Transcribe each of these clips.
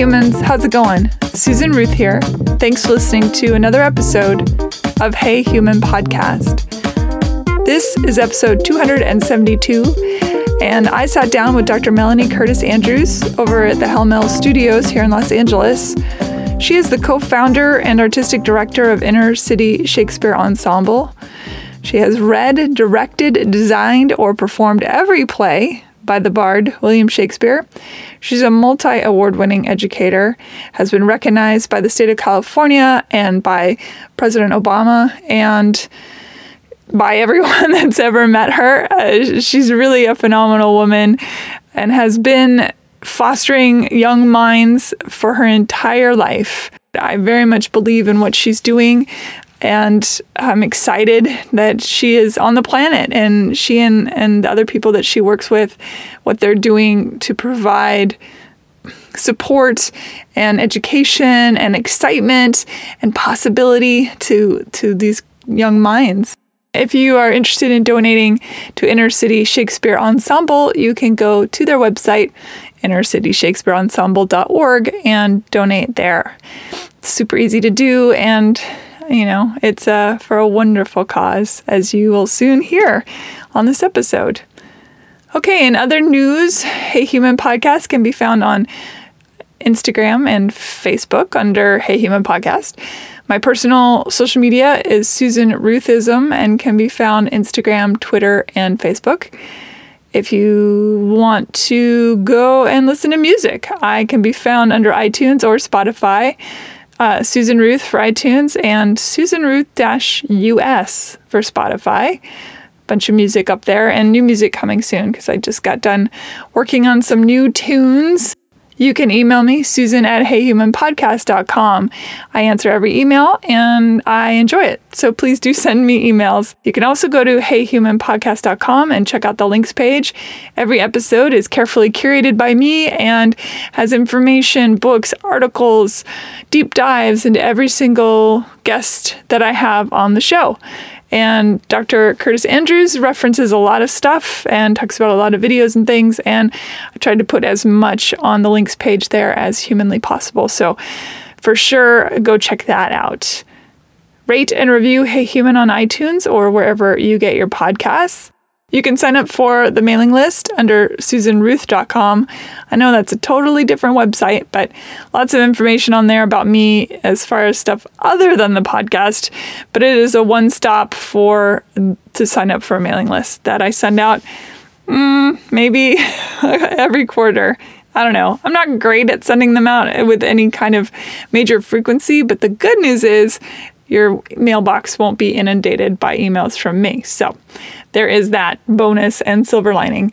humans, how's it going? Susan Ruth here. Thanks for listening to another episode of Hey Human Podcast. This is episode 272, and I sat down with Dr. Melanie Curtis Andrews over at the Hellmill Studios here in Los Angeles. She is the co founder and artistic director of Inner City Shakespeare Ensemble. She has read, directed, designed, or performed every play by the bard William Shakespeare. She's a multi award winning educator, has been recognized by the state of California and by President Obama and by everyone that's ever met her. Uh, she's really a phenomenal woman and has been fostering young minds for her entire life. I very much believe in what she's doing and I'm excited that she is on the planet and she and, and the other people that she works with, what they're doing to provide support and education and excitement and possibility to to these young minds. If you are interested in donating to Inner City Shakespeare Ensemble, you can go to their website, innercityshakespeareensemble.org, and donate there. It's super easy to do, and you know, it's uh, for a wonderful cause, as you will soon hear on this episode. Okay, in other news, Hey Human Podcast can be found on Instagram and Facebook under Hey Human Podcast. My personal social media is Susan Ruthism and can be found Instagram, Twitter, and Facebook. If you want to go and listen to music, I can be found under iTunes or Spotify uh, Susan Ruth for iTunes and Susan Ruth US for Spotify. Bunch of music up there and new music coming soon because I just got done working on some new tunes you can email me, susan at heyhumanpodcast.com. I answer every email and I enjoy it. So please do send me emails. You can also go to heyhumanpodcast.com and check out the links page. Every episode is carefully curated by me and has information, books, articles, deep dives into every single guest that I have on the show. And Dr. Curtis Andrews references a lot of stuff and talks about a lot of videos and things. And I tried to put as much on the links page there as humanly possible. So for sure, go check that out. Rate and review Hey Human on iTunes or wherever you get your podcasts. You can sign up for the mailing list under susanruth.com. I know that's a totally different website, but lots of information on there about me as far as stuff other than the podcast. But it is a one stop for to sign up for a mailing list that I send out mm, maybe every quarter. I don't know. I'm not great at sending them out with any kind of major frequency, but the good news is your mailbox won't be inundated by emails from me. So there is that bonus and silver lining.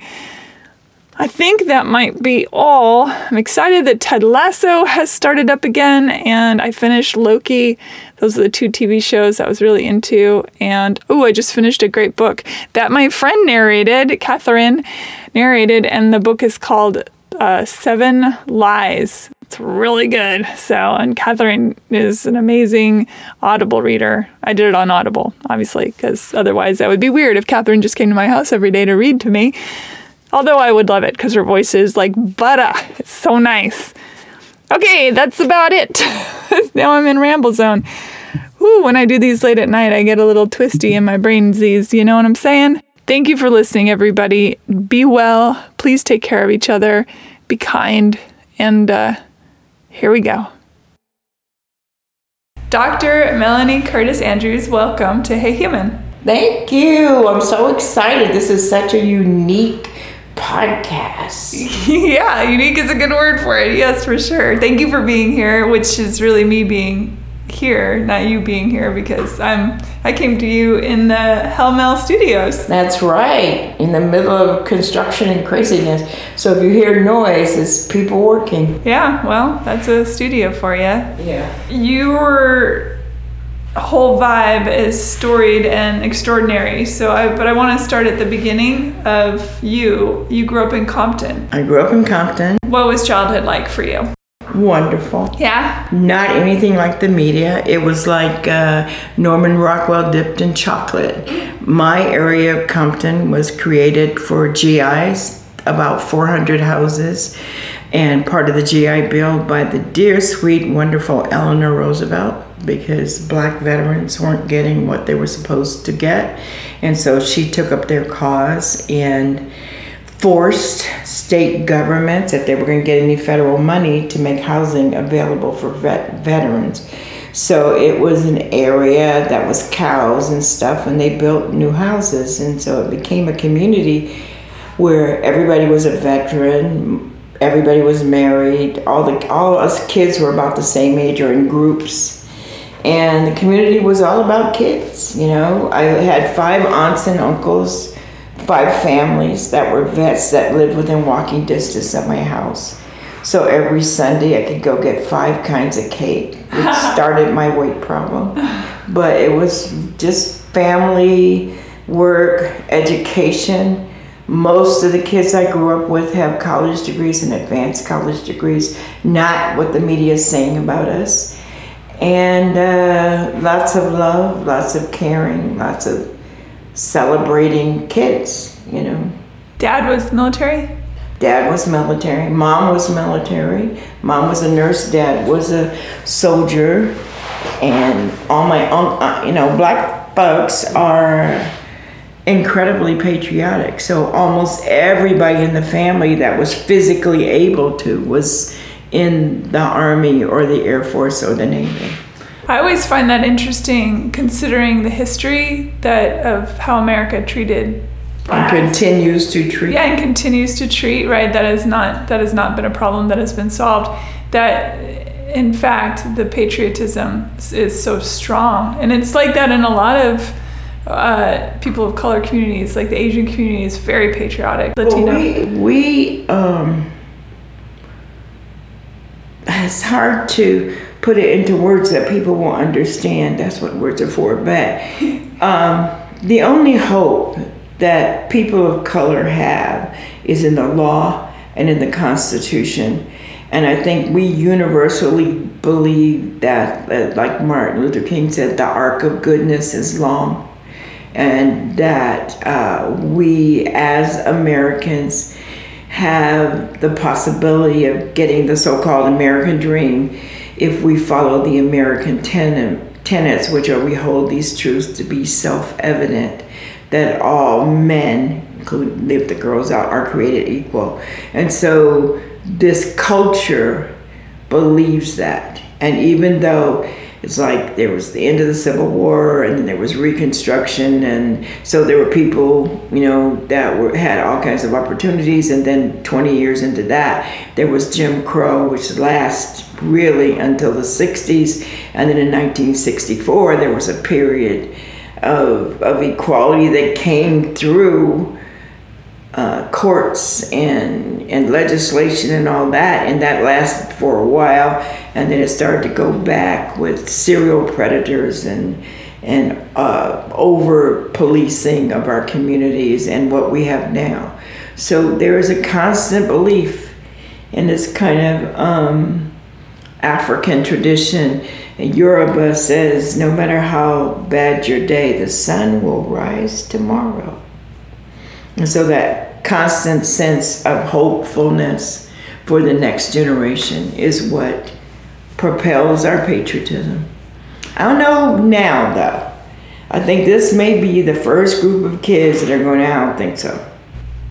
I think that might be all. I'm excited that Ted Lasso has started up again, and I finished Loki. Those are the two TV shows I was really into. And oh, I just finished a great book that my friend narrated, Catherine narrated, and the book is called uh, Seven Lies it's really good. So, and Catherine is an amazing Audible reader. I did it on Audible, obviously, because otherwise that would be weird if Catherine just came to my house every day to read to me. Although I would love it because her voice is like butter. It's so nice. Okay, that's about it. now I'm in ramble zone. Ooh, when I do these late at night, I get a little twisty in my brain disease. You know what I'm saying? Thank you for listening, everybody. Be well. Please take care of each other. Be kind. And, uh, here we go. Dr. Melanie Curtis Andrews, welcome to Hey Human. Thank you. I'm so excited. This is such a unique podcast. yeah, unique is a good word for it. Yes, for sure. Thank you for being here, which is really me being here, not you being here, because I'm I came to you in the Hellmill Studios. That's right, in the middle of construction and craziness. So if you hear noise, it's people working. Yeah, well, that's a studio for you. Yeah. Your whole vibe is storied and extraordinary. So I but I want to start at the beginning of you. You grew up in Compton. I grew up in Compton. What was childhood like for you? Wonderful. Yeah. Not anything like the media. It was like uh, Norman Rockwell dipped in chocolate. My area of Compton was created for GIs, about 400 houses. and part of the GI Bill by the dear, sweet, wonderful Eleanor Roosevelt because black veterans weren't getting what they were supposed to get. And so she took up their cause and forced state governments, if they were going to get any federal money, to make housing available for vet- veterans. So it was an area that was cows and stuff, and they built new houses. And so it became a community where everybody was a veteran, everybody was married, all the all us kids were about the same age or in groups. And the community was all about kids, you know. I had five aunts and uncles, five families that were vets that lived within walking distance of my house. So every Sunday I could go get five kinds of cake, which started my weight problem. But it was just family, work, education. Most of the kids I grew up with have college degrees and advanced college degrees, not what the media is saying about us. And uh, lots of love, lots of caring, lots of celebrating kids, you know. Dad was military? Dad was military. Mom was military. Mom was a nurse. Dad was a soldier. And all my, uh, you know, black folks are incredibly patriotic. So almost everybody in the family that was physically able to was in the Army or the Air Force or the Navy. I always find that interesting considering the history that of how America treated and continues to treat. Yeah, and continues to treat. Right, that is not that has not been a problem that has been solved. That in fact the patriotism is so strong, and it's like that in a lot of. Uh, people of color communities, like the Asian community, is very patriotic. Latino. Well, we, we um, it's hard to put it into words that people will understand. That's what words are for. But um, the only hope that people of color have is in the law and in the Constitution. And I think we universally believe that, uh, like Martin Luther King said, the arc of goodness is long. And that uh, we as Americans have the possibility of getting the so called American dream if we follow the American tenet, tenets, which are we hold these truths to be self evident that all men, including leave the girls out, are created equal. And so this culture believes that. And even though it's like there was the end of the Civil War and then there was Reconstruction, and so there were people, you know, that were had all kinds of opportunities. And then 20 years into that, there was Jim Crow, which lasted really until the 60s. And then in 1964, there was a period of, of equality that came through uh, courts and, and legislation and all that, and that lasted for a while, and then it started to go back with serial predators and and uh, over policing of our communities and what we have now. So there is a constant belief in this kind of um, African tradition And Yoruba says, no matter how bad your day, the sun will rise tomorrow. And so that constant sense of hopefulness for the next generation is what propels our patriotism. I don't know now, though. I think this may be the first group of kids that are going, I don't think so.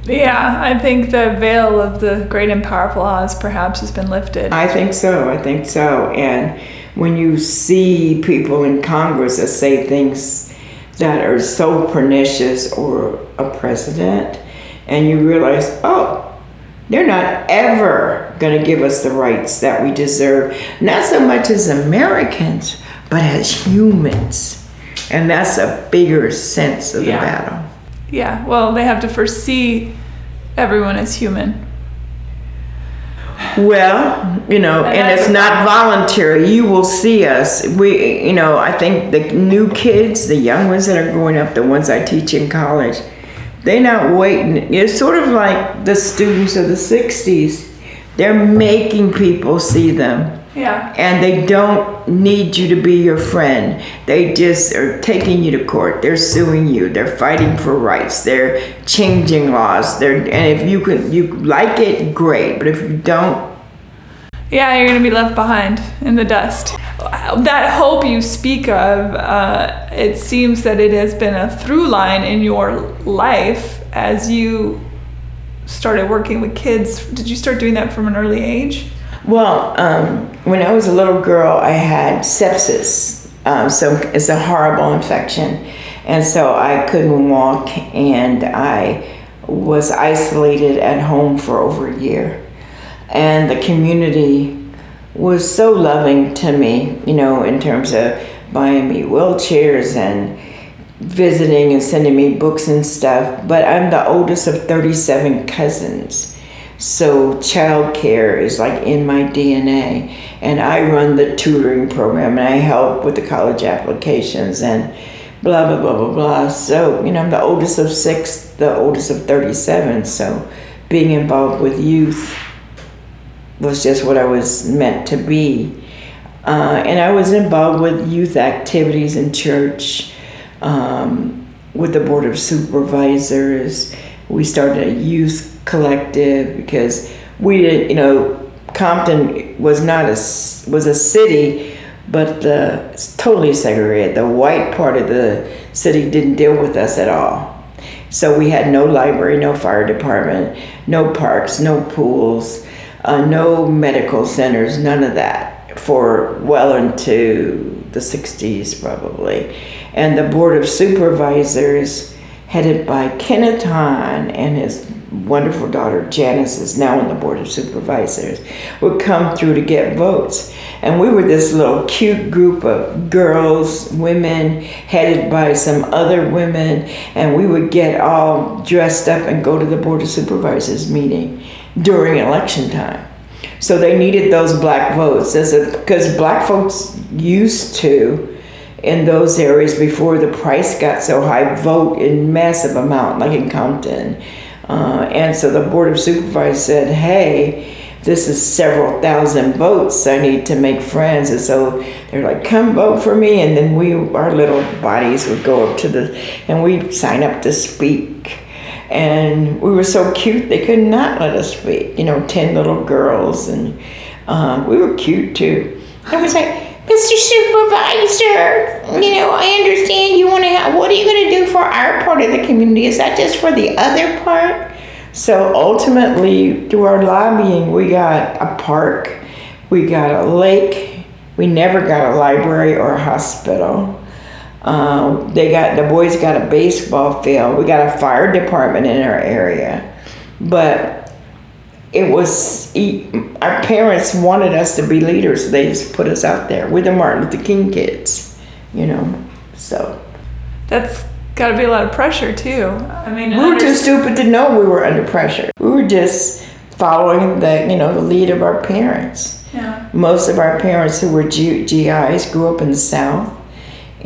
Yeah, I think the veil of the great and powerful Oz perhaps has been lifted. I think so. I think so. And when you see people in Congress that say things that are so pernicious or a president, and you realize, oh, they're not ever going to give us the rights that we deserve, not so much as Americans, but as humans. And that's a bigger sense of yeah. the battle. Yeah, well, they have to first see everyone as human well, you know, and, and it's not voluntary. You will see us. We, you know, I think the new kids, the young ones that are growing up, the ones I teach in college, they're not waiting. It's sort of like the students of the 60s. They're making people see them Yeah. and they don't need you to be your friend. They just are taking you to court. They're suing you. They're fighting for rights. They're changing laws. They're and if you can you like it, great. But if you don't, Yeah, you're going to be left behind in the dust. That hope you speak of, uh, it seems that it has been a through line in your life as you started working with kids. Did you start doing that from an early age? well, um, when I was a little girl, I had sepsis. Um, so it's a horrible infection, and so I couldn't walk, and I was isolated at home for over a year. and the community was so loving to me, you know, in terms of buying me wheelchairs and visiting and sending me books and stuff. But I'm the oldest of 37 cousins. So childcare is like in my DNA. And I run the tutoring program and I help with the college applications and blah, blah, blah, blah, blah. So, you know, I'm the oldest of six, the oldest of 37. So being involved with youth was just what I was meant to be. Uh, and I was involved with youth activities in church, um, with the board of supervisors. We started a youth collective because we didn't, you know, Compton was not a was a city, but the totally segregated. The white part of the city didn't deal with us at all. So we had no library, no fire department, no parks, no pools, uh, no medical centers, none of that for well into the 60s probably. And the Board of Supervisors, headed by Kenneth Hahn and his wonderful daughter Janice is now on the Board of Supervisors, would come through to get votes. And we were this little cute group of girls, women, headed by some other women, and we would get all dressed up and go to the Board of Supervisors meeting during election time. So they needed those black votes as a because black folks used to in those areas before the price got so high vote in massive amount like in Compton. Uh, and so the board of supervisors said, "Hey, this is several thousand votes. I need to make friends." And so they're like, "Come vote for me." And then we, our little bodies, would go up to the, and we sign up to speak and we were so cute they could not let us speak. You know, ten little girls, and uh, we were cute too. I was like, Mr. Supervisor, you know, I understand you want to have. What are you going to do for our part of the community? Is that just for the other part? So ultimately, through our lobbying, we got a park, we got a lake, we never got a library or a hospital. Um, they got the boys got a baseball field. We got a fire department in our area, but it was our parents wanted us to be leaders. So they just put us out there. We're the Martin Luther King kids, you know. So That's got to be a lot of pressure too. I mean, we were too stupid to know we were under pressure. We were just following the you know the lead of our parents. yeah. Most of our parents who were G- GIs grew up in the South,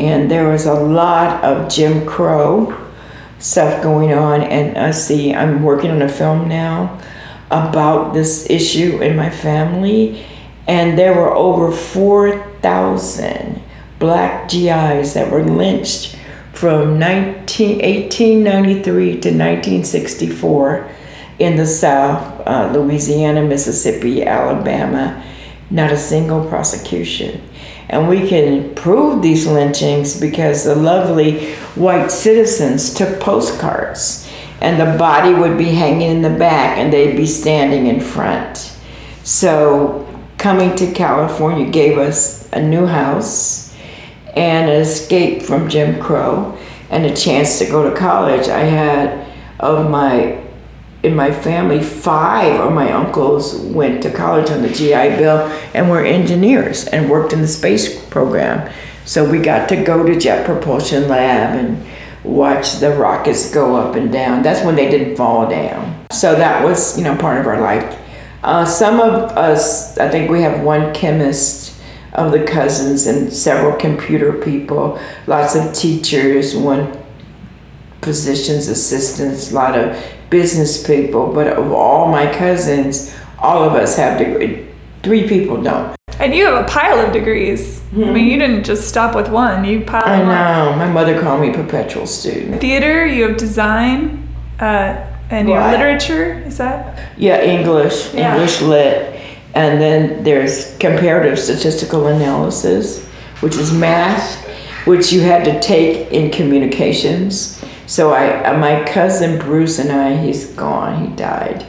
and there was a lot of Jim Crow stuff going on. And I see, I'm working on a film now about this issue in my family, and there were over 4,000 black GIs that were lynched from 19, 1893 to 1964 in the South, uh, Louisiana, Mississippi, Alabama, not a single prosecution. And we can prove these lynchings because the lovely white citizens took postcards and the body would be hanging in the back and they'd be standing in front. So coming to California gave us a new house and an escape from Jim Crow and a chance to go to college. I had of my in my family, five of my uncles went to college on the GI Bill and were engineers and worked in the space program. So we got to go to Jet Propulsion Lab and watch the rockets go up and down. That's when they didn't fall down. So that was, you know, part of our life. Uh, some of us, I think we have one chemist of the cousins and several computer people, lots of teachers, one physician's assistants, a lot of business people, but of all my cousins, all of us have degrees. Three people don't. And you have a pile of degrees. I mean, you didn't just stop with one. You piled I know. My mother called me perpetual student. Theater. You have design, uh, and your literature. Is that? Yeah, English, Yeah. English lit. And then there's comparative statistical analysis, which is math, which you had to take in communications. So I, uh, my cousin Bruce and I, he's gone, he died.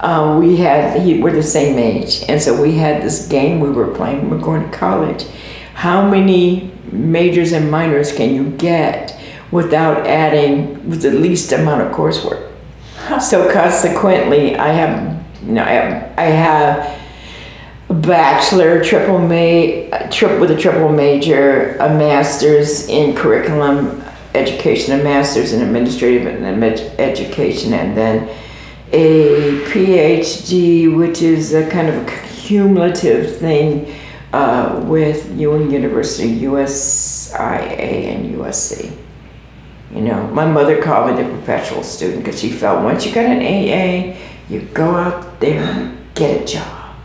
Uh, we had, he, we're the same age. And so we had this game we were playing when we were going to college. How many majors and minors can you get without adding with the least amount of coursework? So consequently, I have, you know, I have, I have a bachelor, triple ma, trip with a triple major, a master's in curriculum education, a master's in administrative and education, and then a PhD, which is a kind of a cumulative thing uh, with Ewing University, USIA, and USC. You know, my mother called me the perpetual student because she felt once you got an AA, you go out there and get a job.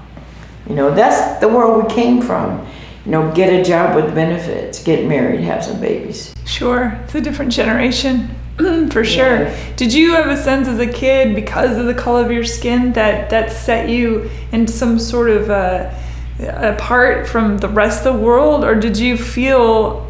You know, that's the world we came from. You know, get a job with benefits, get married, have some babies. Sure, it's a different generation. For sure. Yeah. Did you have a sense as a kid, because of the color of your skin, that that set you in some sort of uh, apart from the rest of the world, or did you feel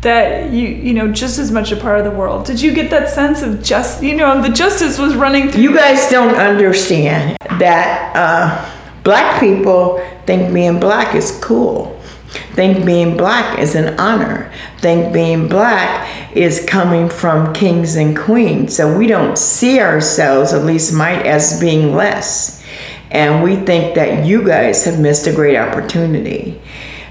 that you you know just as much a part of the world? Did you get that sense of just you know the justice was running through? You guys don't understand that uh, black people think being black is cool. Think being black is an honor. Think being black is coming from kings and queens. So we don't see ourselves, at least might, as being less. And we think that you guys have missed a great opportunity.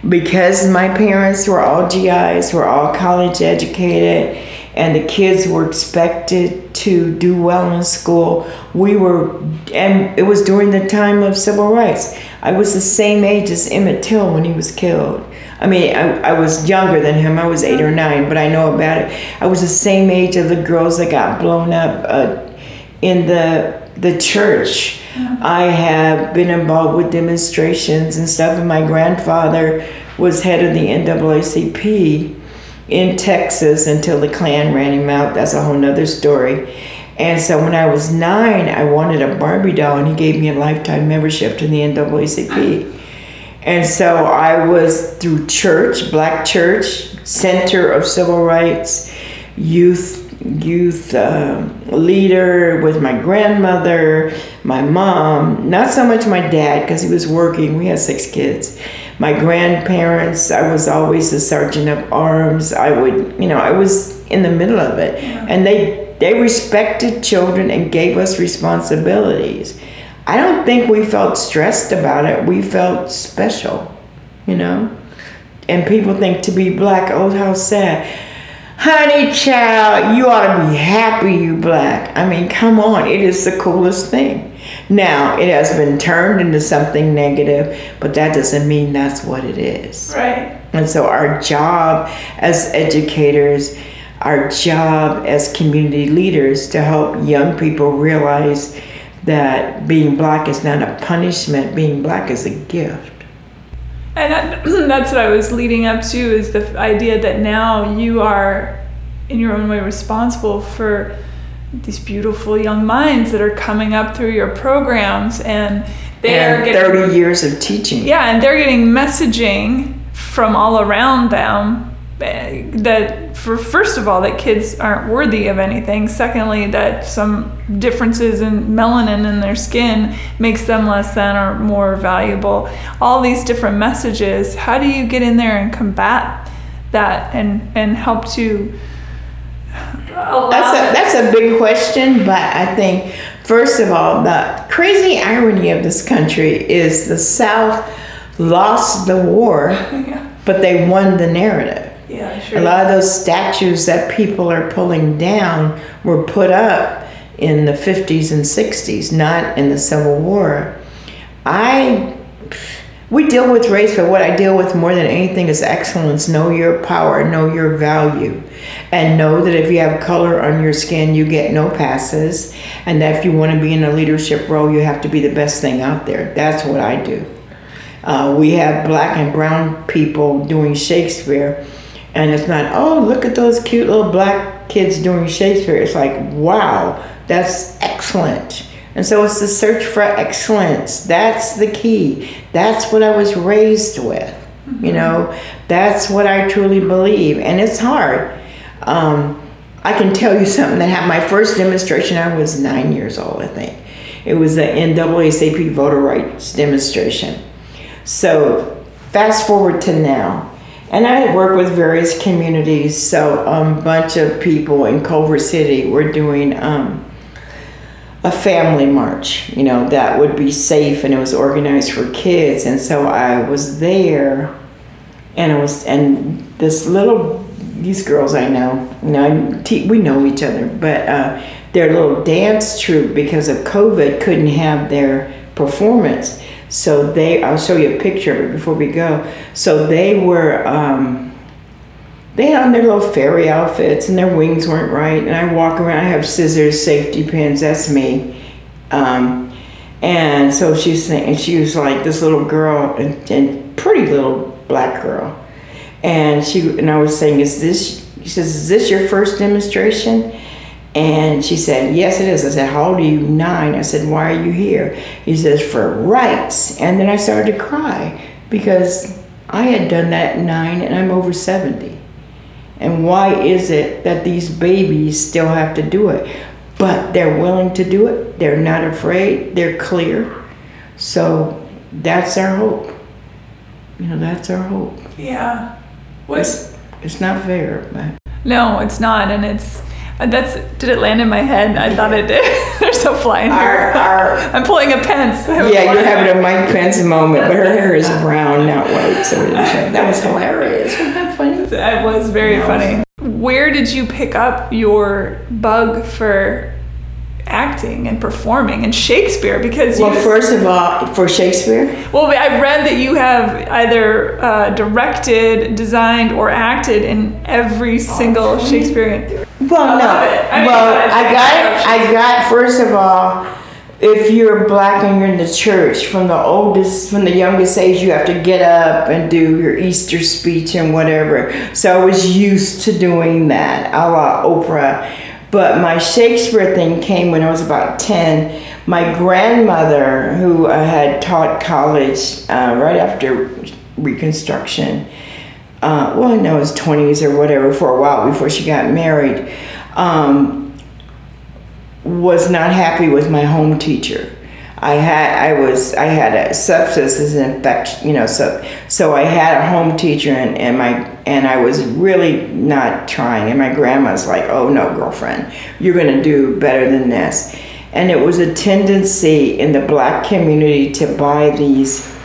Because my parents were all GIs, were all college educated, and the kids were expected to do well in school. We were, and it was during the time of civil rights. I was the same age as Emmett Till when he was killed. I mean, I, I was younger than him. I was eight or nine, but I know about it. I was the same age of the girls that got blown up uh, in the the church. I have been involved with demonstrations and stuff, and my grandfather was head of the NAACP in Texas until the Klan ran him out. That's a whole nother story. And so when I was nine, I wanted a Barbie doll, and he gave me a lifetime membership to the NAACP. And so I was through church, black church, center of civil rights, youth youth um leader with my grandmother, my mom, not so much my dad because he was working. We had six kids. My grandparents, I was always the sergeant of arms. I would, you know, I was in the middle of it. And they they respected children and gave us responsibilities. I don't think we felt stressed about it. We felt special, you know? And people think to be black, oh, how sad. Honey, child, you ought to be happy you black. I mean, come on, it is the coolest thing. Now, it has been turned into something negative, but that doesn't mean that's what it is. right. And so, our job as educators, our job as community leaders to help young people realize that being black is not a punishment, being black is a gift. And that, that's what I was leading up to is the idea that now you are, in your own way, responsible for these beautiful young minds that are coming up through your programs, and they are and getting 30 years of teaching. yeah, and they're getting messaging from all around them Uh, that for first of all that kids aren't worthy of anything. Secondly that some differences in melanin in their skin makes them less than or more valuable. All these different messages how do you get in there and combat that and and help to allow That's a that's a big question, but I think first of all, the crazy irony of this country is the South lost the war, yeah, but they won the narrative. Yeah sure A lot of those statues that people are pulling down were put up in the 50s and 60s, not in the Civil War. I we deal with race, but what I deal with more than anything is excellence. Know your power, know your value, and know that if you have color on your skin, you get no passes. And that if you want to be in a leadership role, you have to be the best thing out there. That's what I do. Uh, we have black and brown people doing Shakespeare, and it's not, oh, look at those cute little black kids doing Shakespeare. It's like, wow, that's excellent. And so it's the search for excellence. That's the key. That's what I was raised with. You know, that's what I truly believe. And it's hard. Um, I can tell you something that happened. My first demonstration, I was nine years old, I think. It was the NAACP voter rights demonstration. So fast forward to now. And I work with various communities. So a um, bunch of people in Culver City were doing um, a family march, you know, that would be safe and it was organized for kids. And so I was there and I was, and this little, these girls I know, you know, we know each other, but uh, their little dance troupe, because of COVID, couldn't have their performance. So they, I'll show you a picture of it before we go. So they were, um, they had on their little fairy outfits and their wings weren't right. And I walk around, I have scissors, safety pins, that's me. Um, and so she's saying, she was like this little girl, and, and pretty little black girl. And she and I was saying, is this? She says, is this your first demonstration? And she said, yes, it is. I said, how old are you? Nine. I said, why are you here? He says, for rights. And then I started to cry because I had done that at nine and I'm over 70. And why is it that these babies still have to do it? But they're willing to do it, they're not afraid, they're clear. So that's our hope. You know, that's our hope. Yeah. What's, it's, it's not fair, but. No, it's not. And it's that's did it land in my head? I thought it did. There's a fly in here. Our, I'm pulling a Pence. Yeah, you're having a Mike Pence moment, but her hair is brown, not white. So that was hilarious. Wasn't that funny? It was very funny. Where did you pick up your bug for acting and performing and Shakespeare because well, first of all, for Shakespeare. Well, I read that you have either uh, directed, designed, or acted in every single Shakespearean. Well, no. I mean, well, I got, I got first of all. If you're black and you're in the church, from the oldest, from the youngest age, you have to get up and do your Easter speech and whatever. So I was used to doing that, a la Oprah but my Shakespeare thing came when I was about 10. My grandmother, who had taught college uh, right after Reconstruction, uh, well, I know it was 20s or whatever for a while before she got married, um, was not happy with my home teacher. I had I was I had a sepsis infection, you know, so so I had a home teacher and, and my and I was really not trying. And my grandma's like, "Oh no, girlfriend, you're gonna do better than this." And it was a tendency in the black community to buy these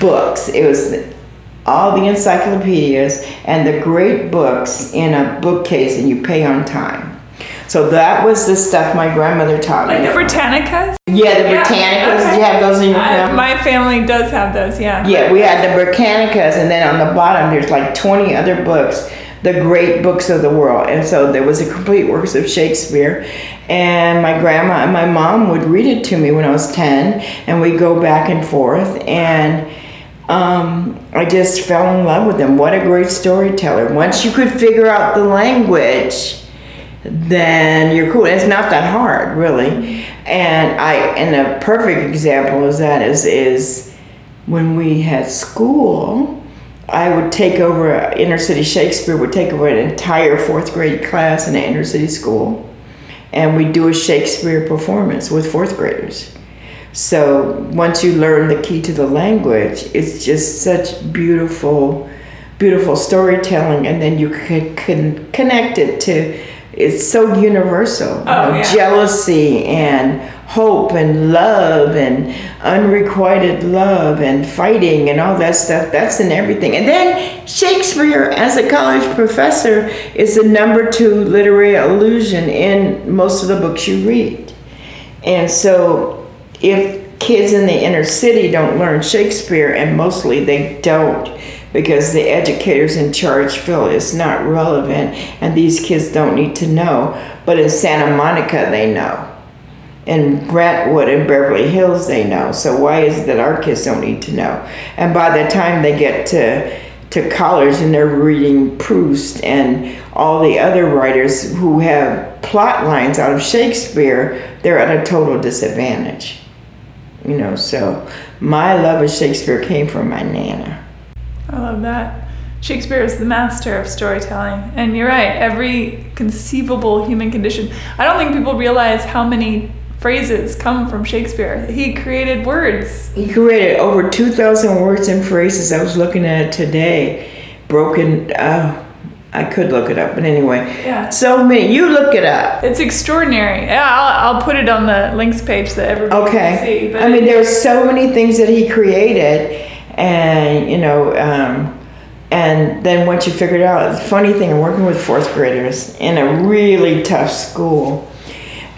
books. It was all the encyclopedias and the great books in a bookcase, and you pay on time. So that was the stuff my grandmother taught me. Like the Britannicas? Yeah, the yeah, Britannicas. Okay. Did you have those in your family? my family does have those, yeah. Yeah, we had the Britannicas, and then on the bottom there's like 20 other books, the great books of the world. And so there was a complete works of Shakespeare. And my grandma and my mom would read it to me when I was 10, and we'd go back and forth. And um, I just fell in love with them. What a great storyteller. Once you could figure out the language, then you're cool. It's not that hard, really. And I and a perfect example is that is is when we had school. I would take over inner city Shakespeare would take over an entire fourth grade class in an inner city school, and we do a Shakespeare performance with fourth graders. So once you learn the key to the language, it's just such beautiful, beautiful storytelling, and then you can, can connect it to it's so universal. Oh, know, yeah. Jealousy and hope and love and unrequited love and fighting and all that stuff. That's in everything. And then Shakespeare, as a college professor, is the number two literary allusion in most of the books you read. And so if kids in the inner city don't learn Shakespeare, and mostly they don't, because the educators in charge feel it's not relevant and these kids don't need to know. But in Santa Monica, they know. in Brentwood and Beverly Hills they know. So why is it that our kids don't need to know? And by the time they get to to college and they're reading Proust and all the other writers who have plot lines out of Shakespeare, they're at a total disadvantage. You know, so my love of Shakespeare came from my nana. I love that. Shakespeare is the master of storytelling. And you're right, every conceivable human condition. I don't think people realize how many phrases come from Shakespeare. He created words. He created over 2,000 words and phrases. I was looking at it today. Broken, uh, I could look it up, but anyway. Yeah. So many. You look it up. It's extraordinary. Yeah, I'll, I'll put it on the links page that everybody can see. Okay. I mean, there's so many things that he created, and you know, um, and then once you figure it out, the funny thing, I'm working with fourth graders in a really tough school,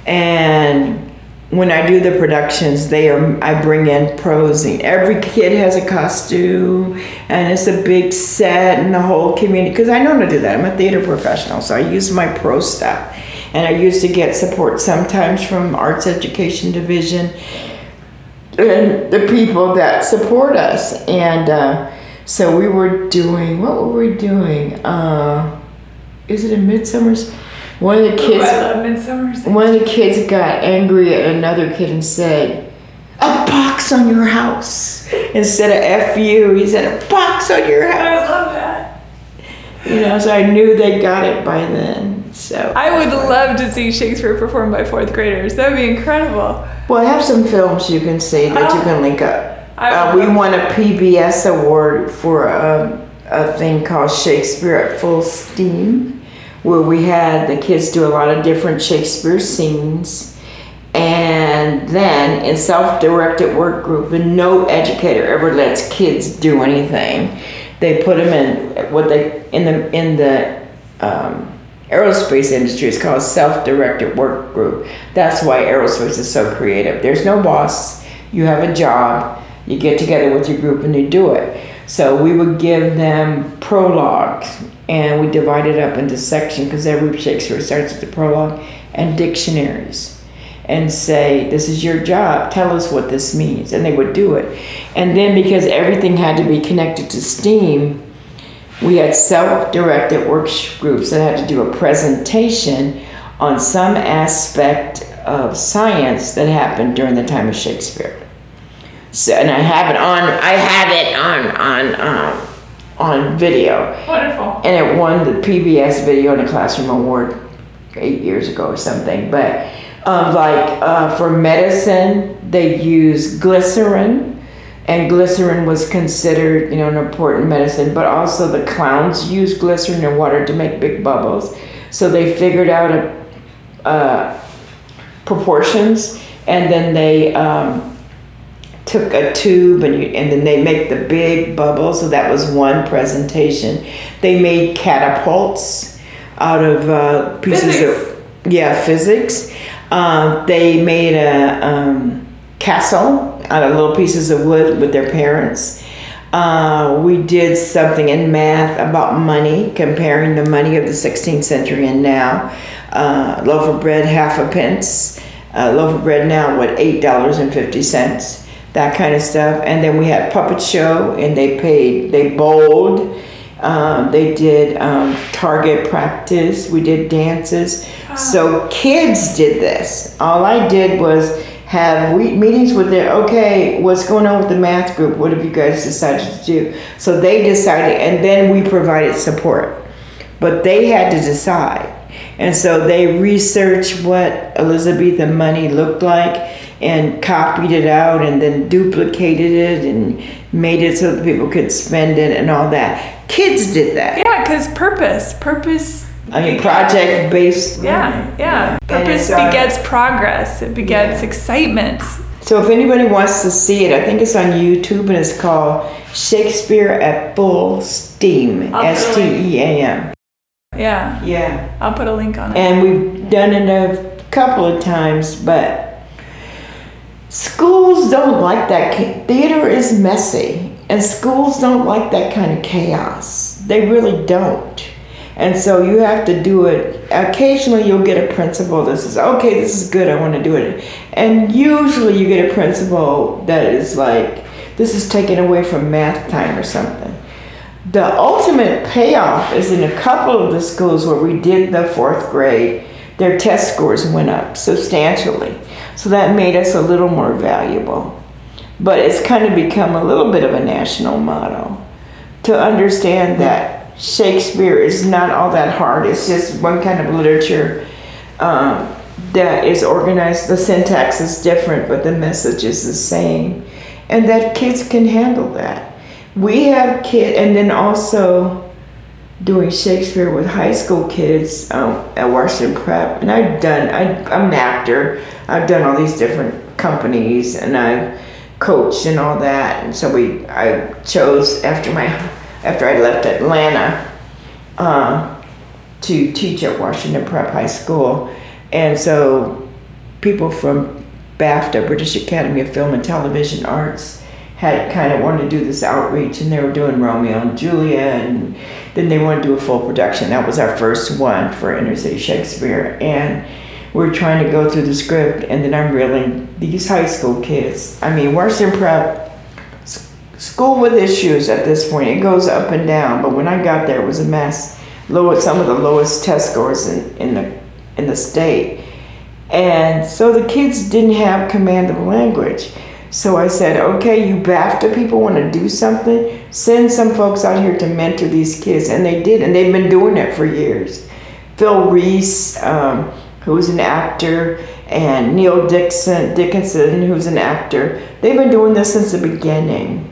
and when I do the productions, they are I bring in pros, and every kid has a costume, and it's a big set, and the whole community. Because I know how to do that. I'm a theater professional, so I use my pro stuff, and I used to get support sometimes from Arts Education Division and the people that support us. And uh, so we were doing, what were we doing? Uh, is it a Midsummer's? One of the Ooh, kids, Midsummer's. one of the kids got angry at another kid and said, "A box on your house." Instead of "f you," he said, "A box on your I house." You know, so I knew they got it by then. So I would love to see Shakespeare performed by fourth graders. That would be incredible. Well, I have some films you can see that you Oh. can link up. Uh, we won a PBS award for a, a thing called Shakespeare at Full Steam, where we had the kids do a lot of different Shakespeare scenes. And then in self-directed work group, and no educator ever lets kids do anything. They put them in what they in the in the um, aerospace industry is called self-directed work group. That's why aerospace is so creative. There's no boss. You have a job. You get together with your group and you do it. So we would give them prologues and we divide it up into sections because every Shakespeare starts with the prologue and dictionaries and say, This is your job, tell us what this means. And they would do it. And then because everything had to be connected to STEAM, we had self-directed work groups that had to do a presentation on some aspect of science that happened during the time of Shakespeare. So, and I have it on. I have it on on um, on video, Wonderful. and it won the PBS Video in a Classroom Award eight years ago or something. But um, like uh, for medicine, they use glycerin, and glycerin was considered, you know, an important medicine. But also the clowns use glycerin and water to make big bubbles. So they figured out a, uh, proportions, and then they. Um, took a tube and, you, and then they make the big bubble. So that was one presentation. They made catapults out of uh, pieces Physics. of yeah physics. Um, they made a um, castle out of little pieces of wood with their parents. Uh, we did something in math about money, comparing the money of the 16th century and now. Uh, loaf of bread, half a pence. Uh, loaf of bread now, what, $8.50 that kind of stuff. And then we had puppet show, and they paid, they bowled, um, they did um, target practice, we did dances. So kids did this. All I did was have we, meetings with their okay, what's going on with the math group? What have you guys decided to do? So they decided, and then we provided support. But they had to decide. And so they researched what Elizabethan money looked like and copied it out and then duplicated it and made it so that people could spend it and all that. Kids did that. Yeah, because purpose, purpose. I mean, project based. Yeah, yeah. Purpose uh, begets progress. It begets Yeah. excitement. So if anybody wants to see it, I think it's on YouTube and it's called Shakespeare at Full Steam. I'll put a S T E A M. Yeah, Yeah. I'll put a link on it. And we've done it a couple of times, but schools don't like that. Theater is messy, and schools don't like that kind of chaos. They really don't. And so you have to do it. Occasionally, you'll get a principal that says, okay, this is good, I want to do it. And usually, you get a principal that is like, this is taken away from math time or something. The ultimate payoff is in a couple of the schools where we did the fourth grade, their test scores went up substantially. So that made us a little more valuable. But it's kind of become a little bit of a national motto to understand that Shakespeare is not all that hard. It's just one kind of literature um, that is organized. The syntax is different, but the message is the same. And that kids can handle that. We have kids, and then also doing Shakespeare with high school kids um, at Washington Prep. And I've done, I, I'm an actor, I've done all these different companies, and I've coached and all that. And so we, I chose after my, after I left Atlanta, uh, to teach at Washington Prep High School. And so people from BAFTA, British Academy of Film and Television Arts, had kind of wanted to do this outreach and they were doing Romeo and Juliet and then they wanted to do a full production. That was our first one for Inner City Shakespeare. And we're trying to go through the script and then I'm reeling these high school kids. I mean, Washington Prep, school with issues at this point. It goes up and down, but when I got there, it was a mess. Low, some of the lowest test scores in, in the in the state. And so the kids didn't have command of language. So I said, okay, you BAFTA people want to do something? Send some folks out here to mentor these kids. And they did, and they've been doing it for years. Phil Reese, um, who's an actor, and Neil Dixon, Dickinson, who's an actor, they've been doing this since the beginning.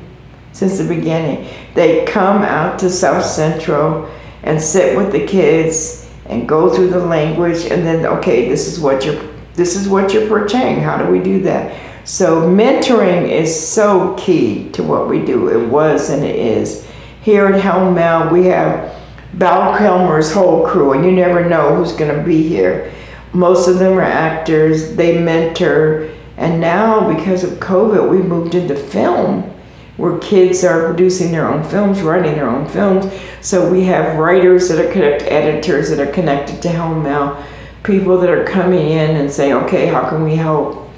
Since the beginning. They come out to South Central and sit with the kids and go through the language and then okay this is what you're this is what you're portraying. How do we do that? So mentoring is so key to what we do. It was and it is. Here at Helmel we have Val Kilmer's whole crew and you never know who's going to be here. Most of them are actors. They mentor. And now because of covid we moved into film where kids are producing their own films, writing their own films. So we have writers that are connected, editors that are connected to Helmel, people that are coming in and saying, okay, how can we help?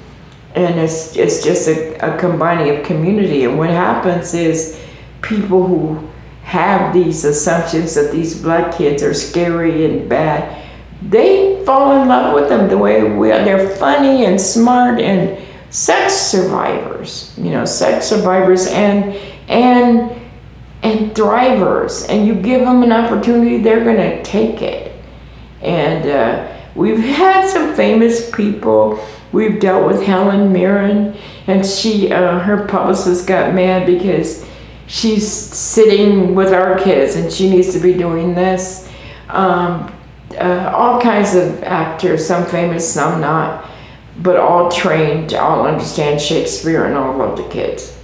And it's, it's just a, a combining of community. And what happens is people who have these assumptions that these black kids are scary and bad, they fall in love with them the way we are. They're funny and smart and sex survivors, you know, sex survivors and and and thrivers, and you give them an opportunity, they're to take it. And uh, we've had some famous people. We've dealt with Helen Mirren, and she, uh, her publicist got mad because she's sitting with our kids and she needs to be doing this. Um, uh, all kinds of actors, some famous, some not but all trained, all understand Shakespeare and all love the kids.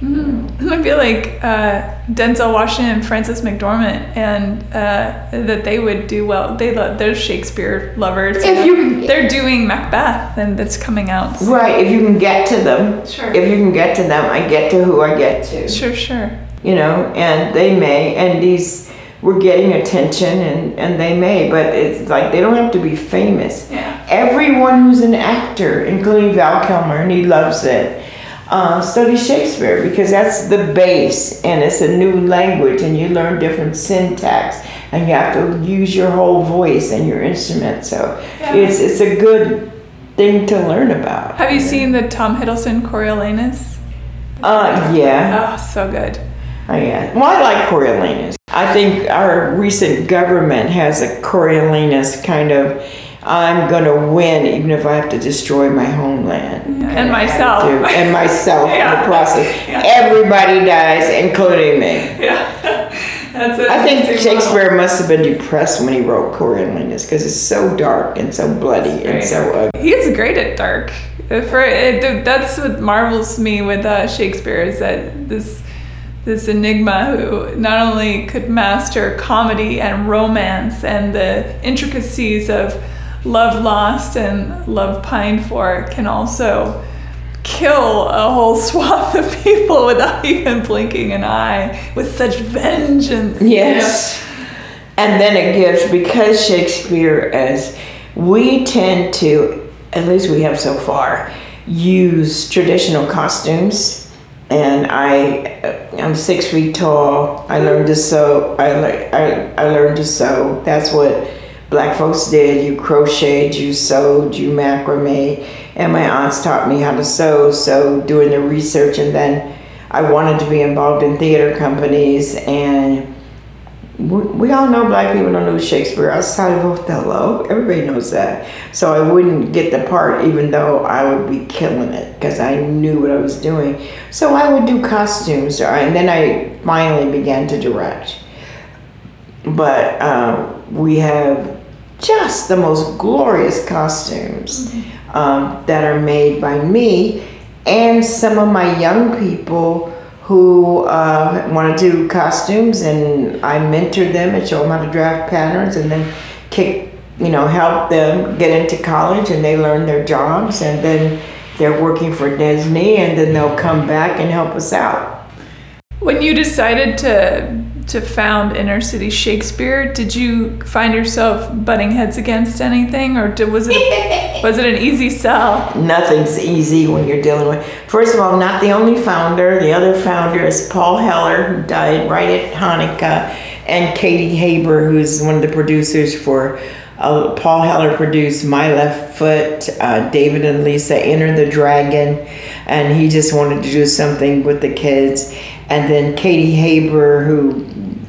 Mm-hmm. I feel like uh, Denzel Washington and Frances McDormand, and uh, that they would do well. They love they're Shakespeare lovers. If you, they're doing Macbeth, and that's coming out. Right. If you can get to them. Sure. If you can get to them, I get to who I get to. Sure, sure. You know, and they may, and these we're getting attention and, and they may, but it's like they don't have to be famous. Yeah. Everyone who's an actor, including Val Kilmer, and he loves it, uh, study Shakespeare because that's the base and it's a new language and you learn different syntax and you have to use your whole voice and your instrument. So yeah. it's, it's a good thing to learn about. Have you seen the Tom Hiddleston Coriolanus? Uh, yeah. Oh, so good. Oh, yeah. Well, I like Coriolanus. I think our recent government has a Coriolanus kind of. I'm gonna win even if I have to destroy my homeland yeah, and myself and myself yeah. in the process. Yeah. Everybody dies, including me. Yeah. That's it. I think Shakespeare model. must have been depressed when he wrote Coriolanus because it's so dark and so bloody and so ugly. He's great at dark. For it, that's what marvels me with uh, Shakespeare is that this this enigma who not only could master comedy and romance and the intricacies of love lost and love pined for can also kill a whole swath of people without even blinking an eye with such vengeance. Yes. and then it gives because Shakespeare as we tend to at least we have so far use traditional costumes and I I'm six feet tall. I learned to sew. I, le- I, I learned to sew. That's what black folks did. You crocheted you sewed you macrame. And my aunts taught me how to sew. So doing the research and then I wanted to be involved in theater companies and we, we all know black people don't know Shakespeare outside of Othello. Everybody knows that. So I wouldn't get the part even though I would be killing it because I knew what I was doing. So I would do costumes uh, and then I finally began to direct. But uh, we have just the most glorious costumes um, that are made by me and some of my young people who uh, want to do costumes, and I mentor them and show them how to draft patterns, and then kick, you know, help them get into college, and they learn their jobs, and then they're working for Disney, and then they'll come back and help us out. When you decided to to found Inner City Shakespeare, did you find yourself butting heads against anything, or did, was it was it an easy sell? Nothing's easy when you're dealing with. First of all, not the only founder. The other founder is Paul Heller, who died right at Hanukkah, and Katie Haber, who's one of the producers for. Uh, Paul Heller produced My Left Foot, uh, David and Lisa Enter the Dragon, and he just wanted to do something with the kids. And then Katie Haber, who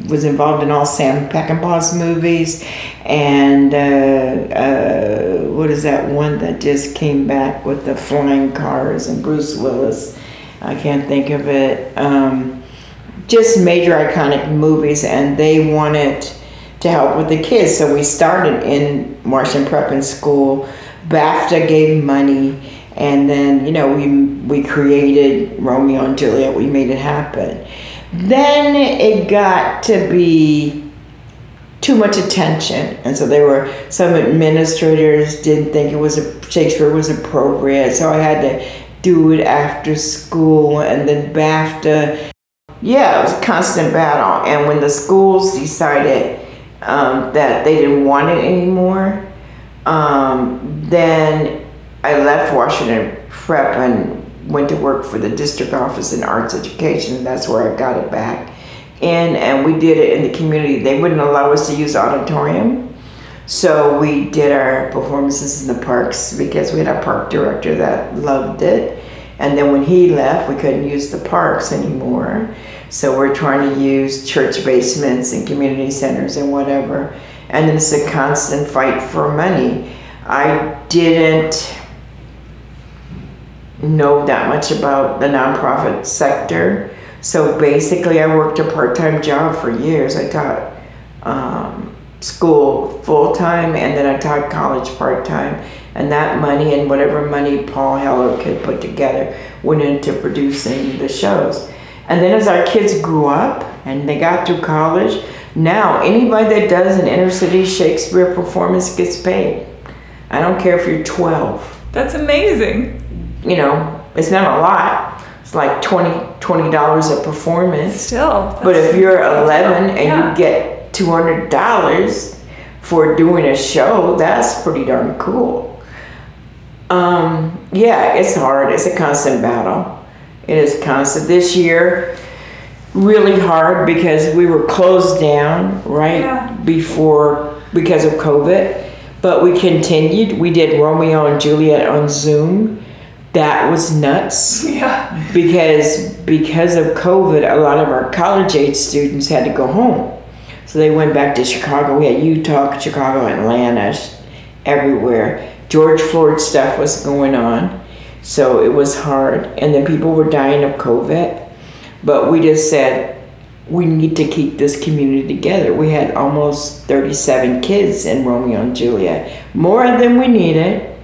was involved in all Sam Peckinpah's movies, and uh, uh, what is that one that just came back with the flying cars and Bruce Willis? I can't think of it. Um, just major iconic movies, and they wanted to help with the kids. So we started in Washington Prep and School. BAFTA gave money, and then you know we we created Romeo and Juliet. We made it happen. Then it got to be too much attention, and so there were some administrators didn't think it was a, Shakespeare was appropriate. So I had to do it after school, and then BAFTA. Yeah, it was a constant battle. And when the schools decided um, that they didn't want it anymore, um, then I left Washington Prep and went to work for the district office in arts education. That's where I got it back in, and we did it in the community. They wouldn't allow us to use auditorium. So we did our performances in the parks because we had a park director that loved it. And then when he left, we couldn't use the parks anymore. So we're trying to use church basements and community centers and whatever. And it's a constant fight for money. I didn't know that much about the nonprofit sector. So basically, I worked a part time job for years. I taught um, school full time and then I taught college part time. And that money and whatever money Paul Heller could put together went into producing the shows. And then as our kids grew up and they got through college, now anybody that does an inner city Shakespeare performance gets paid. I don't care if you're 12. That's amazing. You know, it's not a lot. It's like 20 dollars a performance. Still. But if you're 11 and Yeah. you get $200 for doing a show, that's pretty darn cool. Um, yeah, it's hard. It's a constant battle. It is constant. This year, really hard because we were closed down right Yeah. before because of COVID. But we continued. We did Romeo and Juliet on Zoom. That was nuts Yeah. because because of COVID, a lot of our college age students had to go home. So they went back to Chicago. We had Utah, Chicago, Atlanta, everywhere. George Floyd stuff was going on, so it was hard. And then people were dying of COVID. But we just said we need to keep this community together. We had almost 37 kids in Romeo and Juliet, more than we needed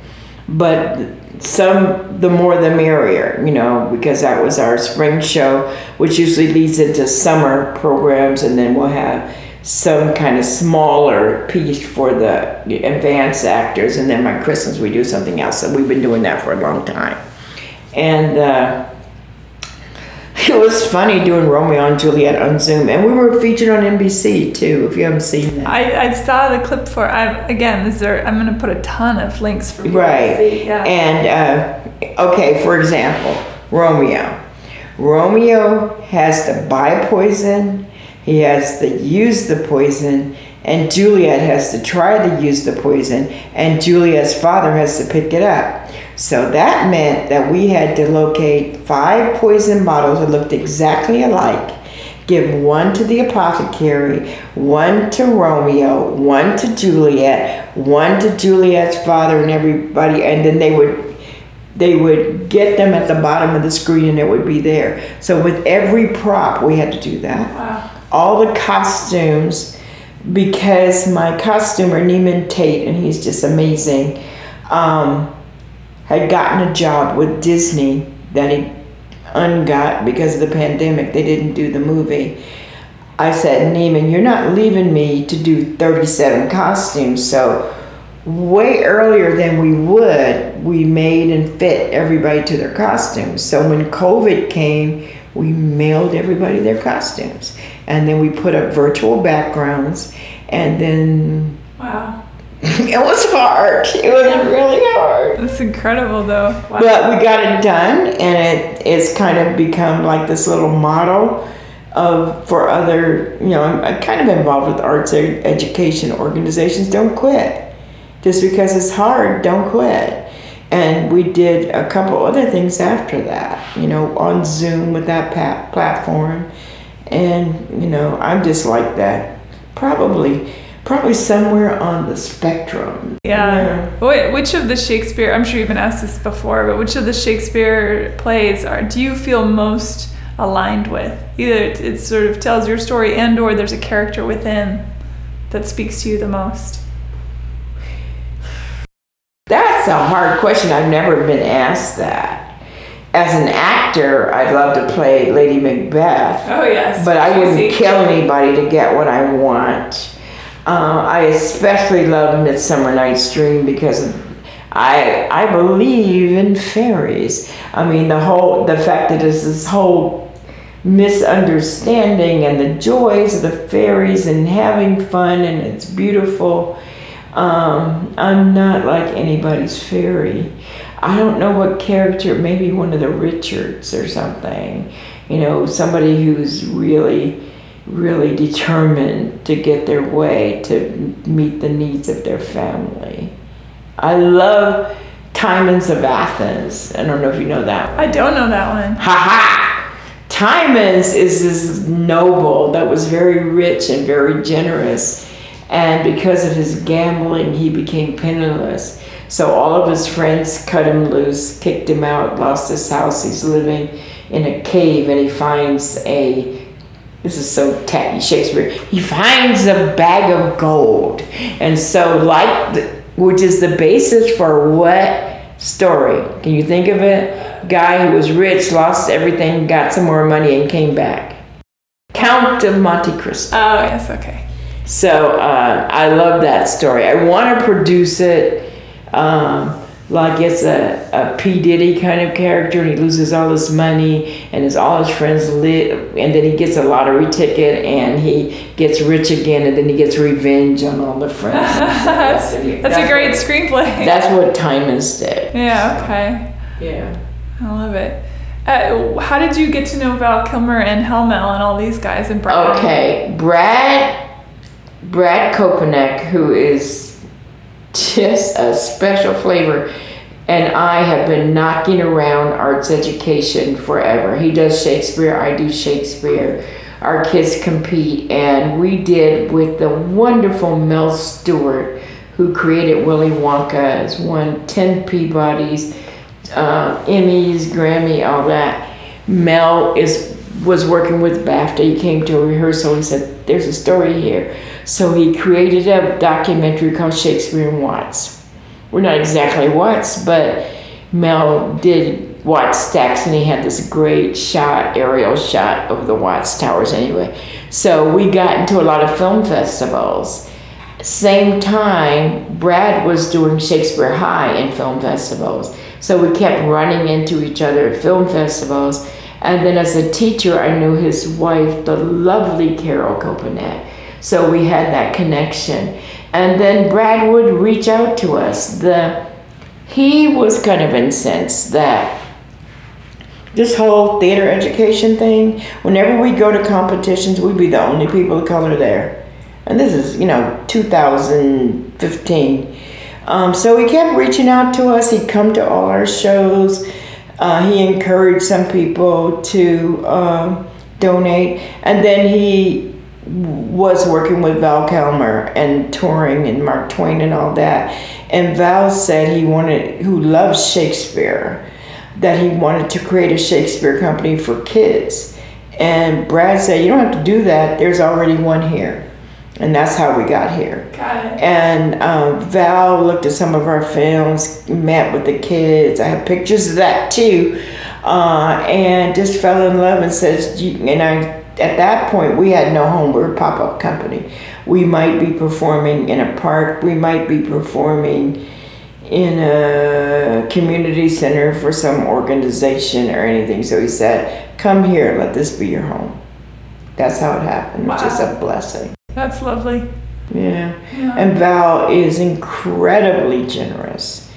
but some the more the merrier you know because that was our spring show which usually leads into summer programs and then we'll have some kind of smaller piece for the advanced actors and then by christmas we do something else so we've been doing that for a long time. And uh, It was funny doing Romeo and Juliet on Zoom, and we were featured on NBC too. If you haven't seen that, I, I saw the clip for. I again, this are, I'm going to put a ton of links for people right? to see. Yeah. And uh, okay, for example, Romeo. Romeo has to buy poison. He has to use the poison, and Juliet has to try to use the poison, and Juliet's father has to pick it up. So that meant that we had to locate five poison bottles that looked exactly alike, give one to the apothecary, one to Romeo, one to Juliet, one to Juliet's father and everybody, and then they would they would get them at the bottom of the screen and it would be there. So with every prop we had to do that. wow. All the costumes because my costumer Neiman Tate and he's just amazing. Um, had gotten a job with Disney that he ungot because of the pandemic. They didn't do the movie. I said, Neiman, you're not leaving me to do 37 costumes. So, way earlier than we would, we made and fit everybody to their costumes. So, when COVID came, we mailed everybody their costumes. And then we put up virtual backgrounds. And then Wow. it was hard. It was really hard. That's incredible, though. Wow. But we got it done, and it it's kind of become like this little model of for other. You know, I'm, I'm kind of involved with arts ed- education organizations. Don't quit, just because it's hard. Don't quit. And we did a couple other things after that. You know, on Zoom with that pa- platform, and you know, I'm just like that. Probably, probably somewhere on the spectrum. Yeah. Wait, which of the Shakespeare? I'm sure you've been asked this before, but which of the Shakespeare plays are do you feel most aligned with? Either it, it sort of tells your story, and/or there's a character within that speaks to you the most. That's a hard question. I've never been asked that. As an actor, I'd love to play Lady Macbeth, Oh yes. but I wouldn't kill anybody to get what I want. Uh, I especially love Midsummer Night's Dream because I I believe in fairies. I mean the whole the fact that there's this whole misunderstanding and the joys of the fairies and having fun and it's beautiful. Um, I'm not like anybody's fairy. I don't know what character, maybe one of the Richards or something. You know, somebody who's really, really determined to get their way to meet the needs of their family. I love Timons of Athens. I don't know if you know that one. I don't know that one. Ha ha! Timons is this noble that was very rich and very generous. And because of his gambling, he became penniless. So all of his friends cut him loose, kicked him out, lost his house. He's living in a cave and he finds a this is so tacky Shakespeare. He finds a bag of gold. And so like the, which is the basis for what story? Can you think of it? Guy who was rich, lost everything, got some more money and came back. Count of Monte Cristo. Oh yes. Okay. So uh, I love that story. I want to produce it um, like it's a, a P. Diddy kind of character and he loses all his money and his, all his friends live, and then he gets a lottery ticket and he gets rich again and then he gets revenge on all the friends. that's that's a great What, screenplay. that's what Timons did. yeah. Okay. Yeah. I love it. Uh, how did you get to know Val Kilmer and Helmel and all these guys and Brad? Okay, Brad Brad Kopanek, who is just a special flavor, and I have been knocking around arts education forever. He does Shakespeare, I do Shakespeare. Our kids compete, and we did with the wonderful Mel Stuart, who created Willy Wonka, has won 10 Peabodys, uh, Emmys, Grammy, all that. Mel is was working with BAFTA. He came to a rehearsal. He said, "There's a story here." So he created a documentary called Shakespeare and Watts. We're not exactly Watts, but Mel did Watts stacks, and he had this great shot, aerial shot of the Watts towers. Anyway, so we got into a lot of film festivals. Same time, Brad was doing Shakespeare High in film festivals. So we kept running into each other at film festivals. And then as a teacher, I knew his wife, the lovely Carol Copanet. So we had that connection. And then Brad would reach out to us. The he was kind of incensed that this whole theater education thing, whenever we go to competitions, we'd be the only people of color there. And this is, you know, 2015. Um, so he kept reaching out to us. He'd come to all our shows. Uh, he encouraged some people to uh, donate. And then he was working with Val Kilmer and touring and Mark Twain and all that. And Val said he wanted, who loves Shakespeare, that he wanted to create a Shakespeare company for kids. And Brad said, You don't have to do that, there's already one here. And that's how we got here. Got it. And um, Val looked at some of our films, met with the kids. I have pictures of that too. Uh, and just fell in love and says, and I at that point we had no home. We were a pop up company. We might be performing in a park. We might be performing in a community center for some organization or anything. So he said, "Come here. Let this be your home." That's how it happened, which is a blessing. That's lovely. Yeah. And Val is incredibly generous.